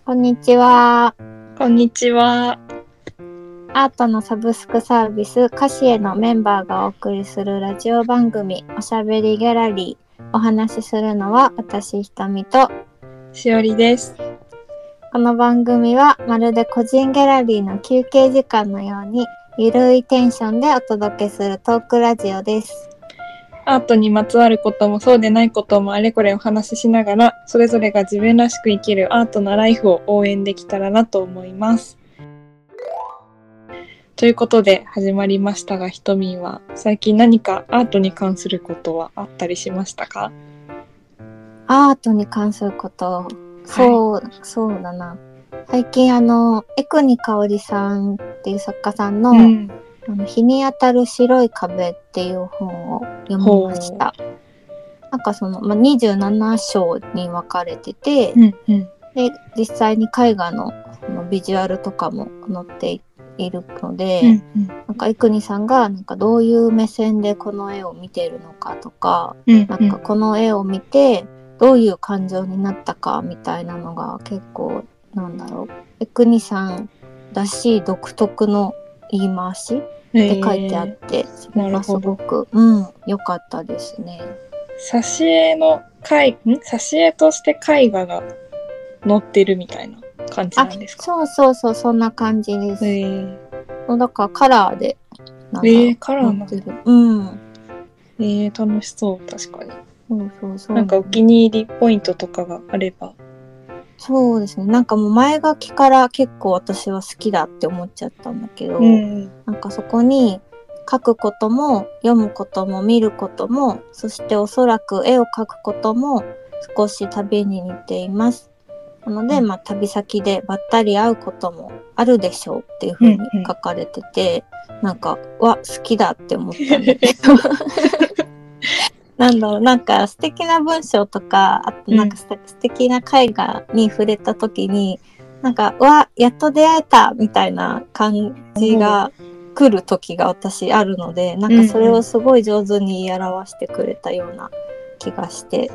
こんにちは。こんにちは。アートのサブスクサービス、歌詞へのメンバーがお送りするラジオ番組、おしゃべりギャラリー。お話しするのは私、ひとみと、しおりです。この番組はまるで個人ギャラリーの休憩時間のように、ゆるいテンションでお届けするトークラジオです。アートにまつわることもそうでないこともあれこれお話ししながら、それぞれが自分らしく生きるアートなライフを応援できたらなと思います。ということで始まりましたが、ひとみんは最近何かアートに関することはあったりしましたか？アートに関すること、そう、そうだな。最近あの、エクニカオリさんっていう作家さんの、うん。あの日に当たる白い壁っていう本を読みました。なんかその、まあ、27章に分かれてて、うんうん。で実際に絵画のそのビジュアルとかも載っているので、うんうん。なんか生国さんがなんかどういう目線でこの絵を見てるのかとか、うんなんかこの絵を見てどういう感情になったかみたいなのが結構なんだろう江国さんらしい独特の言い回しえって書いてあって、それがすなるほど。ごく、うん、良かったですね。挿絵の絵、ん？挿絵として絵画が載ってるみたいな感じあなんですか？そうそうそうそんな感じです。だからカラーでなんかえー、カラーな載ってる。うん。えー、楽しそう確かに。そうそうそう。なんかお気に入りポイントとかがあればそうですね。なんかもう前書きから結構私は好きだって思っちゃったんだけど、ん。なんかそこに書くことも読むことも見ることもそしておそらく絵を描くことも少し旅に似ています。なので、うん。まあ旅先でばったり会うこともあるでしょうっていうふうに書かれてて、なんかわ好きだって思ったんだけど なんだろうなんか素敵な文章とかあとなんかすて素敵な絵画に触れた時になんかわやっと出会えたみたいな感じが来る時が私あるのでなんかそれをすごい上手に言い表してくれたような気がして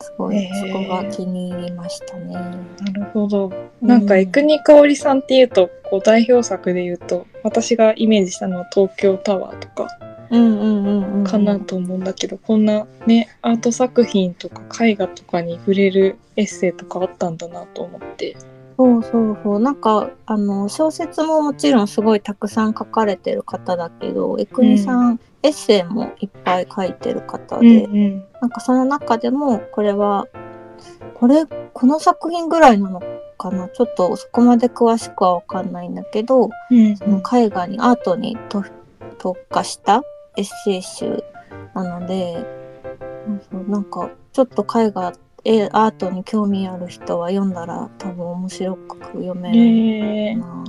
すごいそこが気に入りましたね。なるほど。なんか江国香織さんっていうとこう代表作で言うと私がイメージしたのは東京タワーとか。うんうんうんうんかなと思うんだけど、こんなねアート作品とか絵画とかに触れるエッセイとかあったんだなと思って。そうそうそう。なんかあの小説ももちろんすごいたくさん書かれてる方だけど江国さん、エッセイもいっぱい書いてる方で、んなんかその中でもこれはこれこの作品ぐらいなのかな？ちょっとそこまで詳しくは分かんないんだけどうん。その絵画にアートにと特化したエッセイ集なのでなんかちょっと絵画絵アートに興味ある人は読んだら多分面白く読めるえー、な。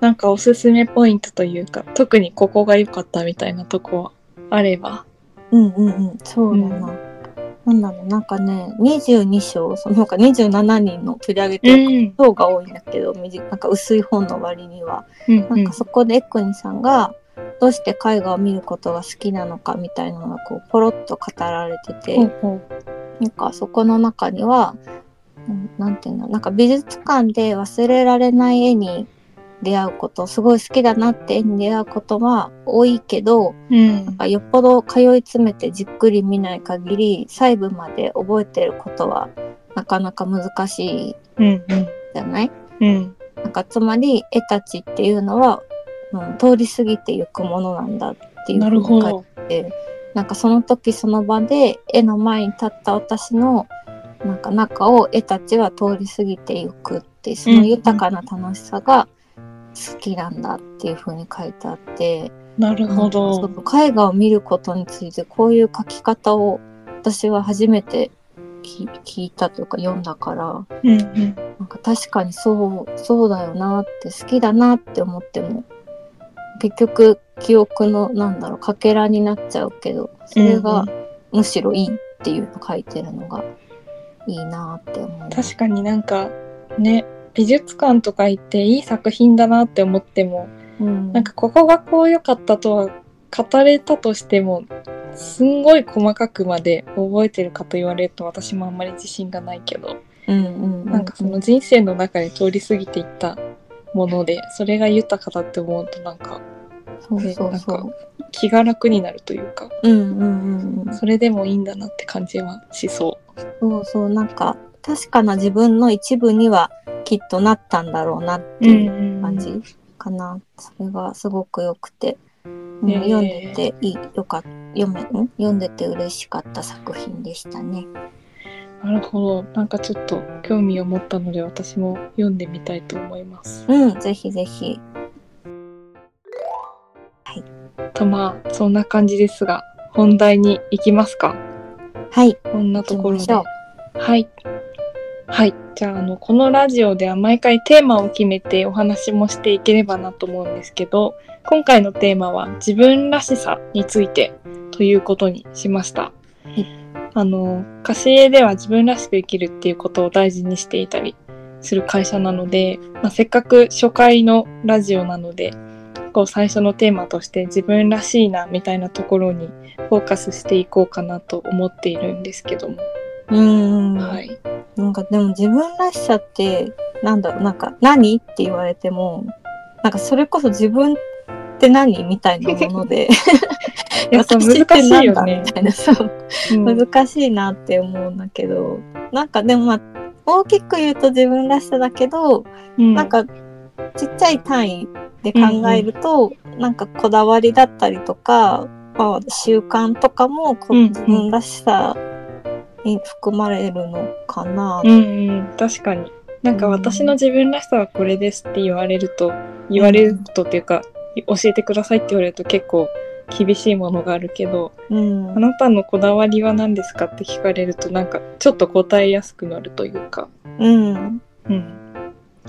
なんかおすすめポイントというか特にここが良かったみたいなとこあればうんうんうん、そうだな。なんだろう、なんかね、22章、その他27人の取り上げてるん。章が多いんだけど、みじなんか薄い本の割には、うんなんかそこでエクニさんが、どうして絵画を見ることが好きなのかみたいなのがこうポロッと語られてて、ほうほなんかそこの中には、うんなんていうの、なんか美術館で忘れられない絵に出会うこと、すごい好きだなって絵に出会うことは多いけど、ううん。なんかよっぽど通い詰めてじっくり見ない限り細部まで覚えてることはなかなか難しいうんうんじゃない？うん。なんかつまり絵たちっていうのは、うん、通り過ぎてゆくものなんだっていうなふうに書いててなんかその時その場で絵の前に立った私のなんか中を絵たちは通り過ぎてゆくってその豊かな楽しさが好きなんだっていうふうに書いてあって。なるほそどう絵画を見ることについてこういう書き方を私は初めてき聞いたというか読んだからうんうんなんか確かにそうそうだよなって好きだなって思っても結局記憶のなんだろうかけらになっちゃうけどそれがむしろいいっていうの書いてるのがいいなって思う。確かになんかね美術館とか行っていい作品だなって思ってもうん、なんかここがこう良かったとは語れたとしてもすんごい細かくまで覚えてるかと言われると私もあんまり自信がないけどううんうんうんなんかその人生の中で通り過ぎていったものでそれが豊かだって思うとなんかそうそうそなんう。気が楽になるというかうんうんうんうん。それでもいいんだなって感じはしそそうそう、なんか、確かな自分の一部にはきっとなったんだろうなってう。いう感じかな。それがすごく良くて、うん読んでていい、よかった、読め、ん？読んでて嬉しかった作品でしたね。なるほど。なんかちょっと興味を持ったので私も読んでみたいと思います。うん、ぜひぜひ。とまあそんな感じですが本題に行きますか？はい、こんなところで。はいはい。じゃああのこのラジオでは毎回テーマを決めてお話もしていければなと思うんですけど今回のテーマは自分らしさについてということにしました。い。あのカシエでは自分らしく生きるっていうことを大事にしていたりする会社なので、まあ、せっかく初回のラジオなのでこう最初のテーマとして自分らしいなみたいなところにフォーカスしていこうかなと思っているんですけども、う。うん、はい、なんかでも自分らしさって、なんだろう、なんか何って言われても、なんかそれこそ自分って何みたいなもので、いや難しいなんだよねみたいな、そう。うん。難しいなって思うんだけど、なんかでもまあ、大きく言うと自分らしさだけど、うん。なんかちっちゃい単位で考えると、なんかこだわりだったりとか、まあ、習慣とかもこうんうん。自分らしさに含まれるのかな。うんうん確かになんか私の自分らしさはこれですって言われると言われるとっていうか教えてくださいって言われると結構厳しいものがあるけどうんあなたのこだわりは何ですかって聞かれるとなんかちょっと答えやすくなるというか、うん。うん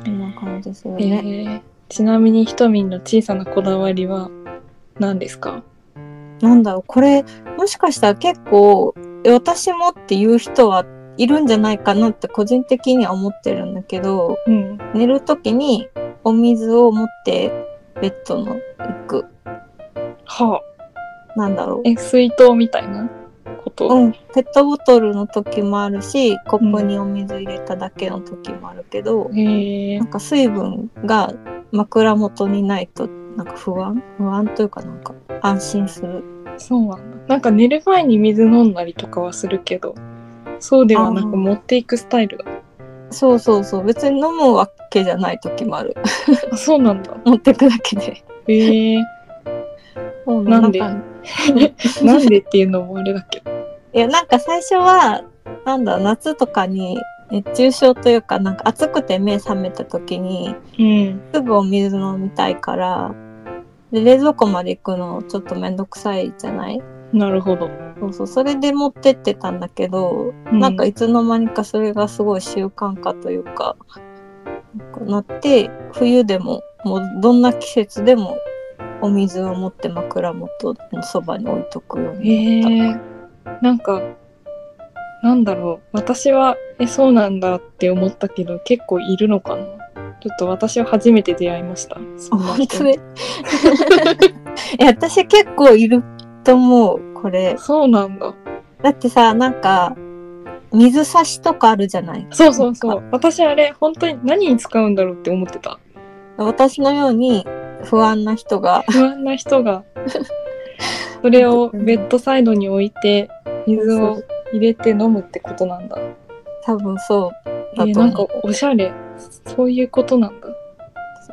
こんな感じですよえね。ーちなみにひとみんの小さなこだわりは何ですか？なんだろう、これ、もしかしたら結構、え私もっていう人はいるんじゃないかなって個人的には思ってるんだけど、うん。寝るときにお水を持ってベッドの行く。はあ。なんだろう。え水筒みたいなこと、うん、ペットボトルの時もあるし、コップにお水入れただけの時もあるけど、へえ。なんか水分が枕元にないと、なんか不安？不安というかなんか安心する。そうなんだ。なんか寝る前に水飲んだりとかはするけどそうではなく持っていくスタイルだ。そうそうそう。別に飲むわけじゃない時もある。あそうなんだ。持ってくだけで。へえ。そうなんで？か なんでっていうのもあれだけど。いや、なんか最初は、なんだ、夏とかに熱中症というか、なんか暑くて目覚めた時に、うん。すぐお水飲みたいから、で冷蔵庫まで行くのちょっとめんどくさいじゃない？なるほど、そうそう、それで持ってってたんだけど、うなんかいつの間にかそれがすごい習慣化というか、なって、冬でも、もうどんな季節でもお水を持って枕元のそばに置いとくようになった。へえ。なんかなんだろう。私はえそうなんだって思ったけど結構いるのかな？ちょっと私は初めて出会いました。本当に？え私結構いると思うこれ。そうなんだ。だってさなんか水差しとかあるじゃない？そうそうそう。私あれ本当に何に使うんだろうって思ってた。私のように不安な人が。不安な人が。それをベッドサイドに置いて水を入れて飲むってことなんだ。多分そうだえーなんかと思う、おしゃれそういうことなんだ。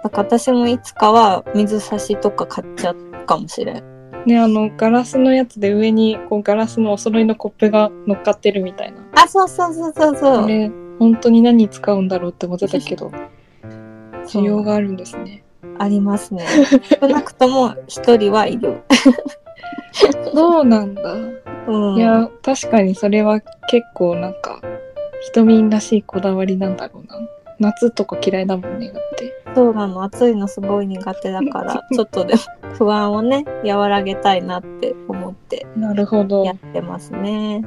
だから私もいつかは水差しとか買っちゃうかもしれんねあのガラスのやつで上にこうガラスのお揃いのコップが乗っかってるみたいな。あそうそうそうそうそう、あれ本当に何に使うんだろうって思ってたけど需要があるんですね。ありますね少なくとも一人はいる、そうなんだ。うん、いや確かにそれは結構なんか瞳らしいこだわりなんだろうな。夏とか嫌いだもんねだって。そうなの暑いのすごい苦手だから ちょっとでも不安をね和らげたいなって思ってなるほど。やってますね。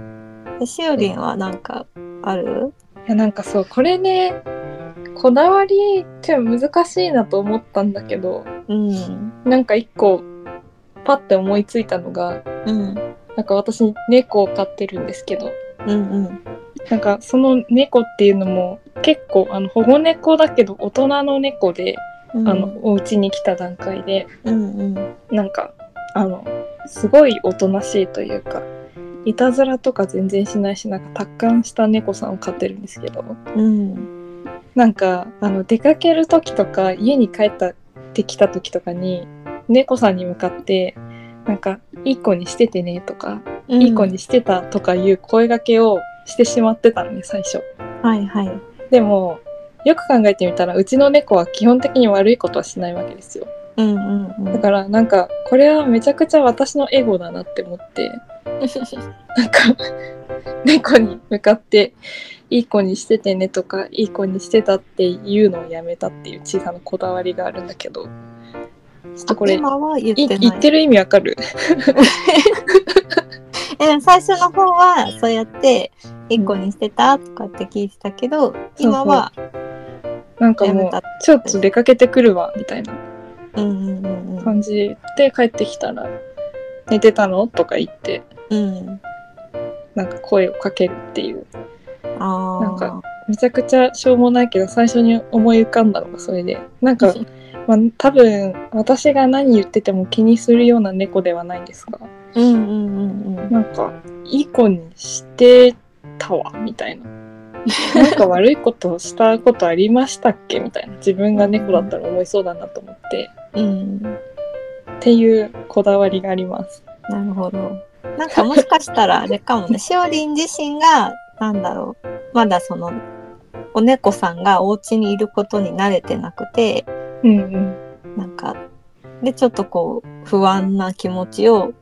でしおりんはなんかある？いやなんかそうこれねこだわりって難しいなと思ったんだけどうん。なんか一個パッて思いついたのがうん。なんか私猫を飼ってるんですけどうんうん。なんかその猫っていうのも結構あの保護猫だけど大人の猫で、うん、あのお家に来た段階でうんうん。なんかあのすごいおとなしいというかいたずらとか全然しないしなんか達観した猫さんを飼ってるんですけどうん。なんかあの出かける時とか家に帰ったってきた時とかに猫さんに向かってなんか「いい子にしててね」とか「いい子にしてた」とかいう声掛けをしてしまってたのね最初。はいはい。でもよく考えてみたらうちの猫は基本的に悪いことはしないわけですよ。うんうんうん。だからなんかこれはめちゃくちゃ私のエゴだなって思って なんか猫に向かって「いい子にしててね」とか「いい子にしてた」っていうのをやめたっていう小さなこだわりがあるんだけどちょっとこれ今は言っいてない。言ってる意味わかる？え でも最初の方はそうやって「いい子にしてた?」とかって聞いてたけど今はなんかもう。ちょっと出かけてくるわみたいな。感じで帰ってきたら「寝てたの?」とか言ってうん。なんか声をかけるっていうああ。なんかめちゃくちゃしょうもないけど最初に思い浮かんだのがそれでなんか、まあ、多分私が何言ってても気にするような猫ではないんですがうんうんうんうん。なんかいい子にしてたわみたいななんか悪いことをしたことありましたっけみたいな自分が猫だったら思いそうだなと思ってうん。っていうこだわりがあります。なるほど。なんかもしかしたらあれかもね、しおりん自身が、なんだろう、まだその、お猫さんがお家にいることに慣れてなくて、うんうんなんか、で、ちょっとこう、不安な気持ちを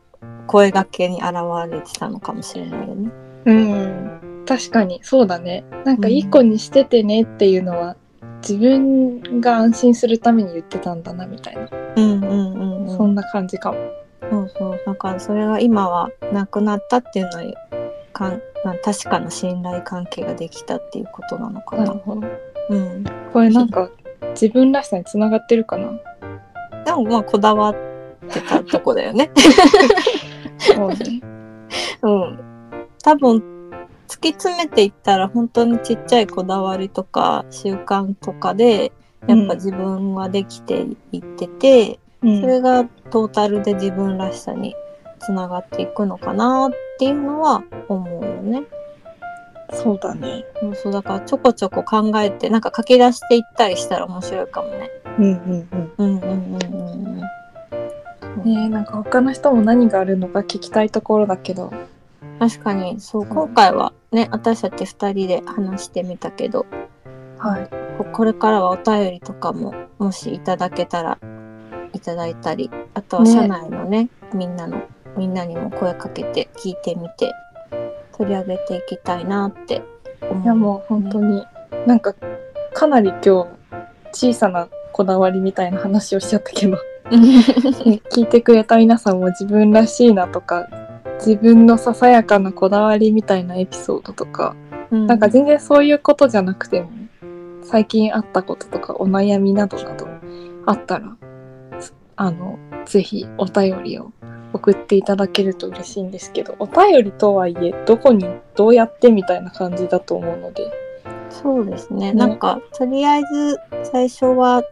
声掛けに現れてたのかもしれないよね。うん、確かにそうだねなんかいい子にしててねっていうのは自分が安心するために言ってたんだなみたいな、うんうんうん、うん。そんな感じかも。そうそう。だからそれが今はなくなったっていうのは、かんまあ確かな信頼関係ができたっていうことなのかな。なるほどうん。これなんか自分らしさにつながってるかなでもまあこだわってたとこだよね。そうねうん。多分突き詰めていったら本当にちっちゃいこだわりとか習慣とかでやっぱ自分はできていってて、うんそれがトータルで自分らしさにつながっていくのかなっていうのは思うよね。そうだね。そうそうだからちょこちょこ考えてなんか書き出していったりしたら面白いかもね。うんうんうん。うんうんうんうん。うん。ねえなんか他の人も何があるのか聞きたいところだけど。確かにそう今回はね私たち2人で話してみたけどはい。ここれからはお便りとかももしいただけたらいただいたりあとはね社内のね。みんなのみんなにも声かけて聞いてみて取り上げていきたいなって思う、いやもう本当に。なんかかなり今日小さなこだわりみたいな話をしちゃったけど。聞いてくれた皆さんも自分らしいなとか自分のささやかなこだわりみたいなエピソードとか、うん。なんか全然そういうことじゃなくても最近あったこととかお悩みなどなどあったらあのぜひお便りを送っていただけると嬉しいんですけどお便りとはいえどこにどうやってみたいな感じだと思うので。そうですね。ね。なんかとりあえず最初は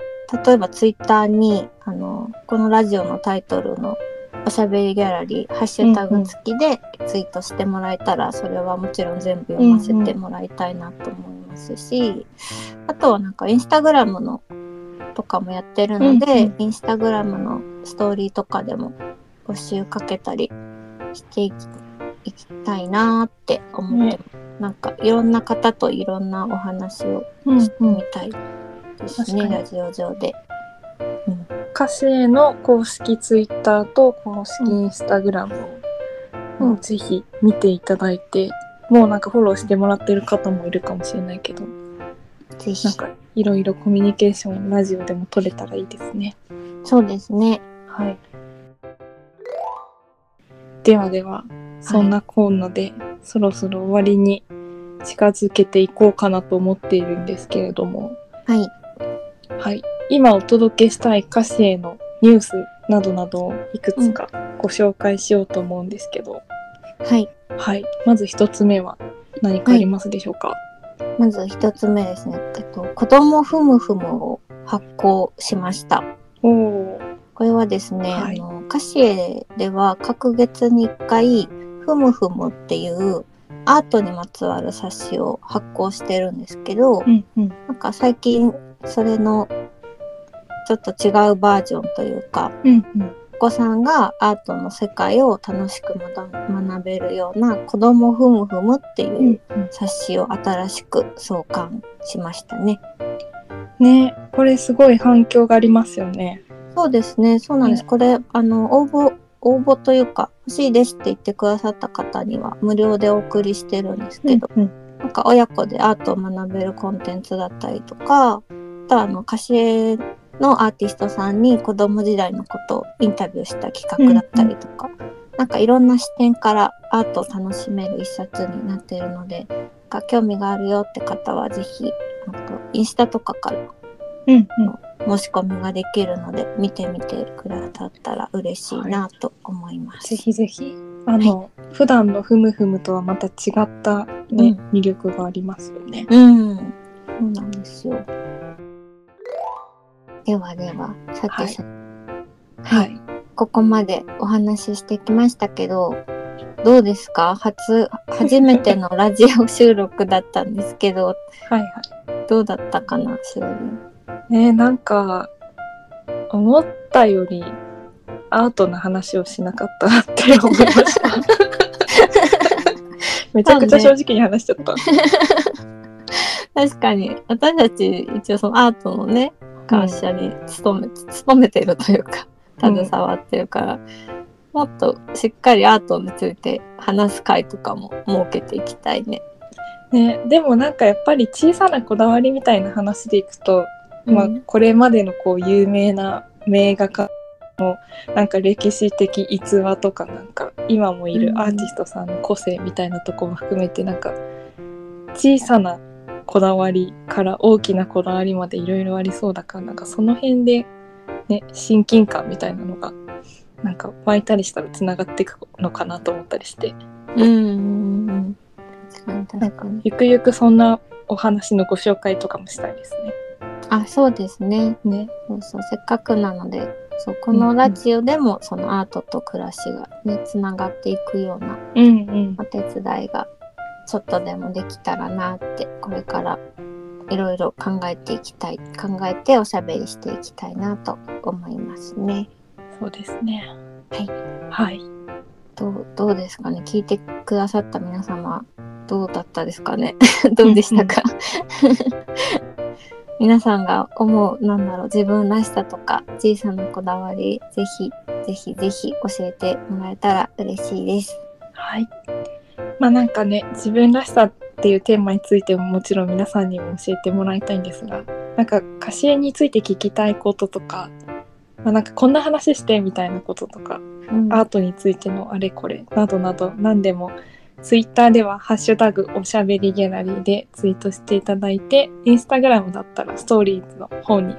例えばツイッターにあのこのラジオのタイトルの「おしゃべりギャラリー」ハッシュタグ付きでツイートしてもらえたら、それはもちろん全部読ませてもらいたいなと思いますし、あとはなんかインスタグラムのとかもやってるので、うんうん。インスタグラムのストーリーとかでも募集かけたりしていきたいなーって思ってます、なんかいろんな方といろんなお話をうんしてみたいですね、確かにラジオ上で。うん歌詞への公式ツイッターと公式インスタグラムを、うんぜひ見ていただいてもうなんかフォローしてもらってる方もいるかもしれないけどぜひなんかいろいろコミュニケーションラジオでも取れたらいいですね。そうですね。はい。ではでは、そんなコーナーで、そろそろ終わりに近づけていこうかなと思っているんですけれども、はい。はい。今お届けしたい歌詞へのニュースなどなどをいくつかご紹介しようと思うんですけど、はい。はい。まず一つ目は、何かありますでしょうか、まず一つ目ですね。えっと、子供ふむふむを発行しました。おおこれはですね、はいあの、カシエでは各月に1回、ふむふむっていうアートにまつわる冊子を発行してるんですけど、うんうんなんか最近それのちょっと違うバージョンというか、うんうんお子さんがアートの世界を楽しく学べるような子供ふむふむってういう冊子を新しく創刊しましたね。ねこれすごい反響がありますよね。そうですね、そうなんです。これ、あの、応募、応募というか、欲しいですって言ってくださった方には無料でお送りしてるんですけど、うんなんか親子でアートを学べるコンテンツだったりとか、あとはあの、カシエのアーティストさんに子供時代のことをインタビューした企画だったりとか、なんかいろんな視点からアートを楽しめる一冊になっているので、なんか興味があるよって方はぜひ、インスタとかからうんうん申し込みができるので見てみてくださったら嬉しいなと思います。ぜひぜひあの、普段のふむふむとはまた違ったね、魅力がありますよね。うん、そうなんですよ。ではでは、さてさ、はい。ここまでお話ししてきましたけど、どうですか？初、初めてのラジオ収録だったんですけど、はいはい。どうだったかな、しおりん。ねなんか思ったよりアートな話をしなかったなって思いました。めちゃくちゃ正直に話しちゃった。確かに、私たち一応そのアートのね、会社に勤め,、勤めてるというか携わってるから、もっとしっかりアートについて話す会とかも設けていきたいね。ね、でもなんかやっぱり小さなこだわりみたいな話でいくと、まあうんこれまでのこう有名な名画家のなんか歴史的逸話とかなんか今もいるアーティストさんの個性みたいなとこも含めてなんか小さなこだわりから大きなこだわりまでいろいろありそうだからなんかその辺でね親近感みたいなのがなんか湧いたりしたらつながっていくのかなと思ったりして。うん。確かに確かに。ゆくゆくそんなお話のご紹介とかもしたいですね。あ、そうですね。ね。そうそう、せっかくなので、そうこのラジオでもそのアートと暮らしがね、つながっていくような。お手伝いがちょっとでもできたらなってこれからいろいろ考えていきたい考えておしゃべりしていきたいなと思いますね。そうですね。はい。はい。どうどうですかね？聞いてくださった皆様どうだったですかね？どうでしたか？皆さんが思うなんだろう自分らしさとか小さなこだわりぜひぜひぜひ教えてもらえたら嬉しいです。はい。まあなんかね、自分らしさっていうテーマについてももちろん皆さんにも教えてもらいたいんですが、なんか歌詞について聞きたいこととか、まあ、なんかこんな話してみたいなこととか、うんアートについてのあれこれなどなど何でもツイッターでは「ハッシュタグおしゃべりギャラリー」でツイートしていただいてインスタグラムだったらストーリーズの方に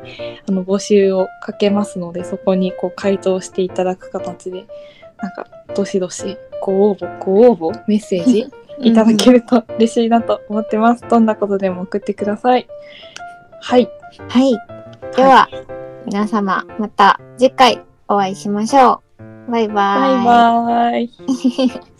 あの募集をかけますのでそこにこう回答していただく形でなんかどしどしご応募ご応募メッセージいただけると嬉しいなと思ってます。どんなことでも送ってください。はい。はい。では、皆様、また次回お会いしましょう。バイバイ。バイバイ。